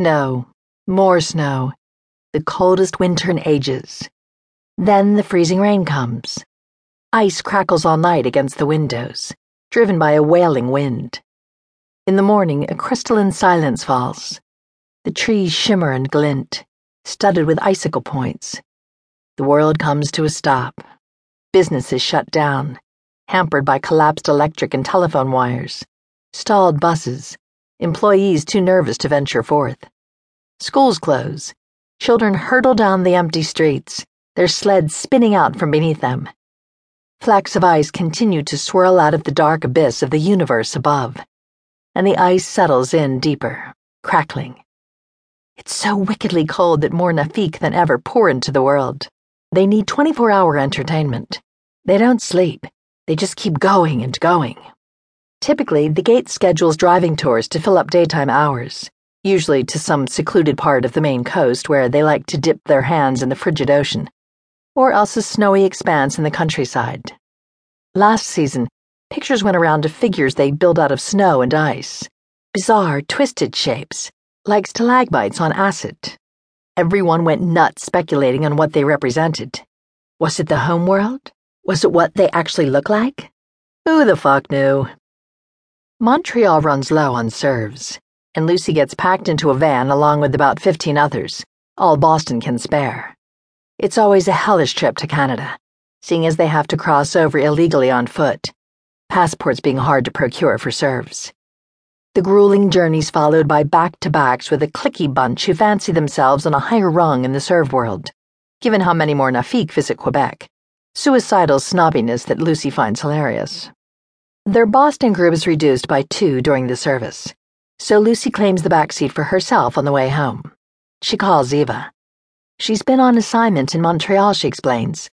Snow. More snow. The coldest winter in ages. Then the freezing rain comes. Ice crackles all night against the windows, driven by a wailing wind. In the morning, a crystalline silence falls. The trees shimmer and glint, studded with icicle points. The world comes to a stop. Business is shut down, hampered by collapsed electric and telephone wires, stalled buses, employees too nervous to venture forth. Schools close. Children hurtle down the empty streets, their sleds spinning out from beneath them. Flecks of ice continue to swirl out of the dark abyss of the universe above, and the ice settles in deeper, crackling. It's so wickedly cold that more Nafikh than ever pour into the world. They need 24 hour entertainment. They don't sleep, they just keep going and going. Typically, the gate schedules driving tours to fill up daytime hours, usually to some secluded part of the Maine coast where they like to dip their hands in the frigid ocean, or else a snowy expanse in the countryside. Last season, pictures went around of figures they built out of snow and ice, bizarre, twisted shapes, like stalagmites on acid. Everyone went nuts speculating on what they represented. Was it the homeworld? Was it what they actually look like? Who the fuck knew? Montreal runs low on servs, and Lucy gets packed into a van along with about 15 others, all Boston can spare. It's always a hellish trip to Canada, seeing as they have to cross over illegally on foot, passports being hard to procure for servs. The grueling journeys followed by back to backs with a clicky bunch who fancy themselves on a higher rung in the serv world, given how many more Nafikh visit Quebec. Suicidal snobbiness that Lucy finds hilarious. Their Boston group is reduced by two during the service, so Lucy claims the back seat for herself on the way home. She calls Eva. She's been on assignment in Montreal, she explains.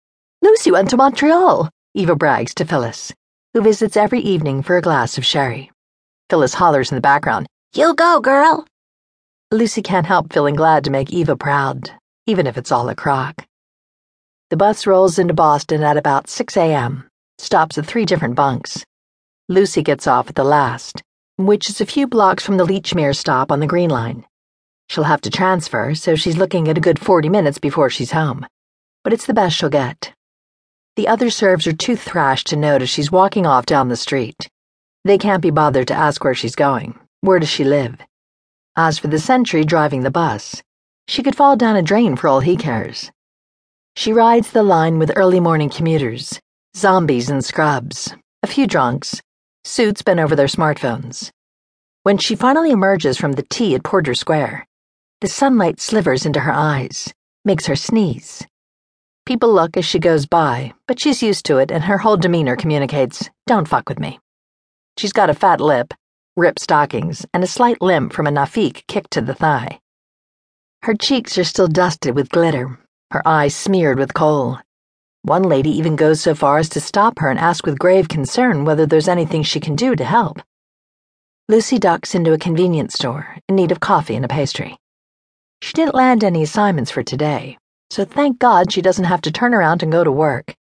Lucy went to Montreal, Eva brags to Phyllis, who visits every evening for a glass of sherry. Phyllis hollers in the background, You go, girl! Lucy can't help feeling glad to make Eva proud, even if it's all a crock. The bus rolls into Boston at about 6 a.m., stops at three different bunks. Lucy gets off at the last, which is a few blocks from the Lechmere stop on the Green Line. She'll have to transfer, so she's looking at a good 40 minutes before she's home. But it's the best she'll get. The other servs are too thrashed to notice she's walking off down the street. They can't be bothered to ask where she's going. Where does she live? As for the sentry driving the bus, she could fall down a drain for all he cares. She rides the line with early morning commuters, zombies and scrubs, a few drunks, suits bent over their smartphones. When she finally emerges from the T at Porter Square, the sunlight slivers into her eyes, makes her sneeze. People look as she goes by, but she's used to it and her whole demeanor communicates, don't fuck with me. She's got a fat lip, ripped stockings, and a slight limp from a Nafikh kick to the thigh. Her cheeks are still dusted with glitter, her eyes smeared with coal. One lady even goes so far as to stop her and ask with grave concern whether there's anything she can do to help. Lucy ducks into a convenience store in need of coffee and a pastry. She didn't land any assignments for today, so thank God she doesn't have to turn around and go to work.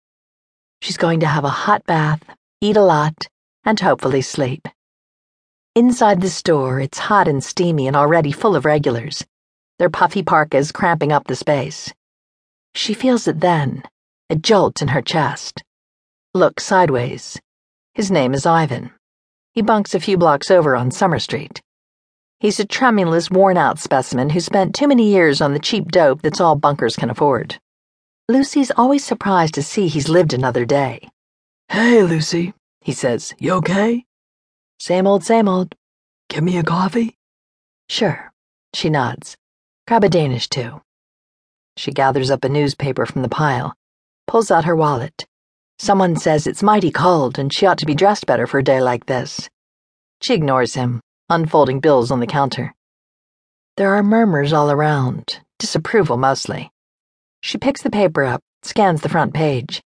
She's going to have a hot bath, eat a lot, and hopefully sleep. Inside the store, it's hot and steamy and already full of regulars, their puffy parkas cramping up the space. She feels it then a jolt in her chest. Look sideways. His name is Ivan. He bunks a few blocks over on Summer Street. He's a tremulous, worn out specimen who spent too many years on the cheap dope that's all bunkers can afford. Lucy's always surprised to see he's lived another day. Hey, Lucy, he says. You okay? Same old, same old. Give me a coffee? Sure. She nods. Grab a Danish, too. She gathers up a newspaper from the pile pulls out her wallet. Someone says it's mighty cold and she ought to be dressed better for a day like this. She ignores him, unfolding bills on the counter. There are murmurs all around, disapproval mostly. She picks the paper up, scans the front page.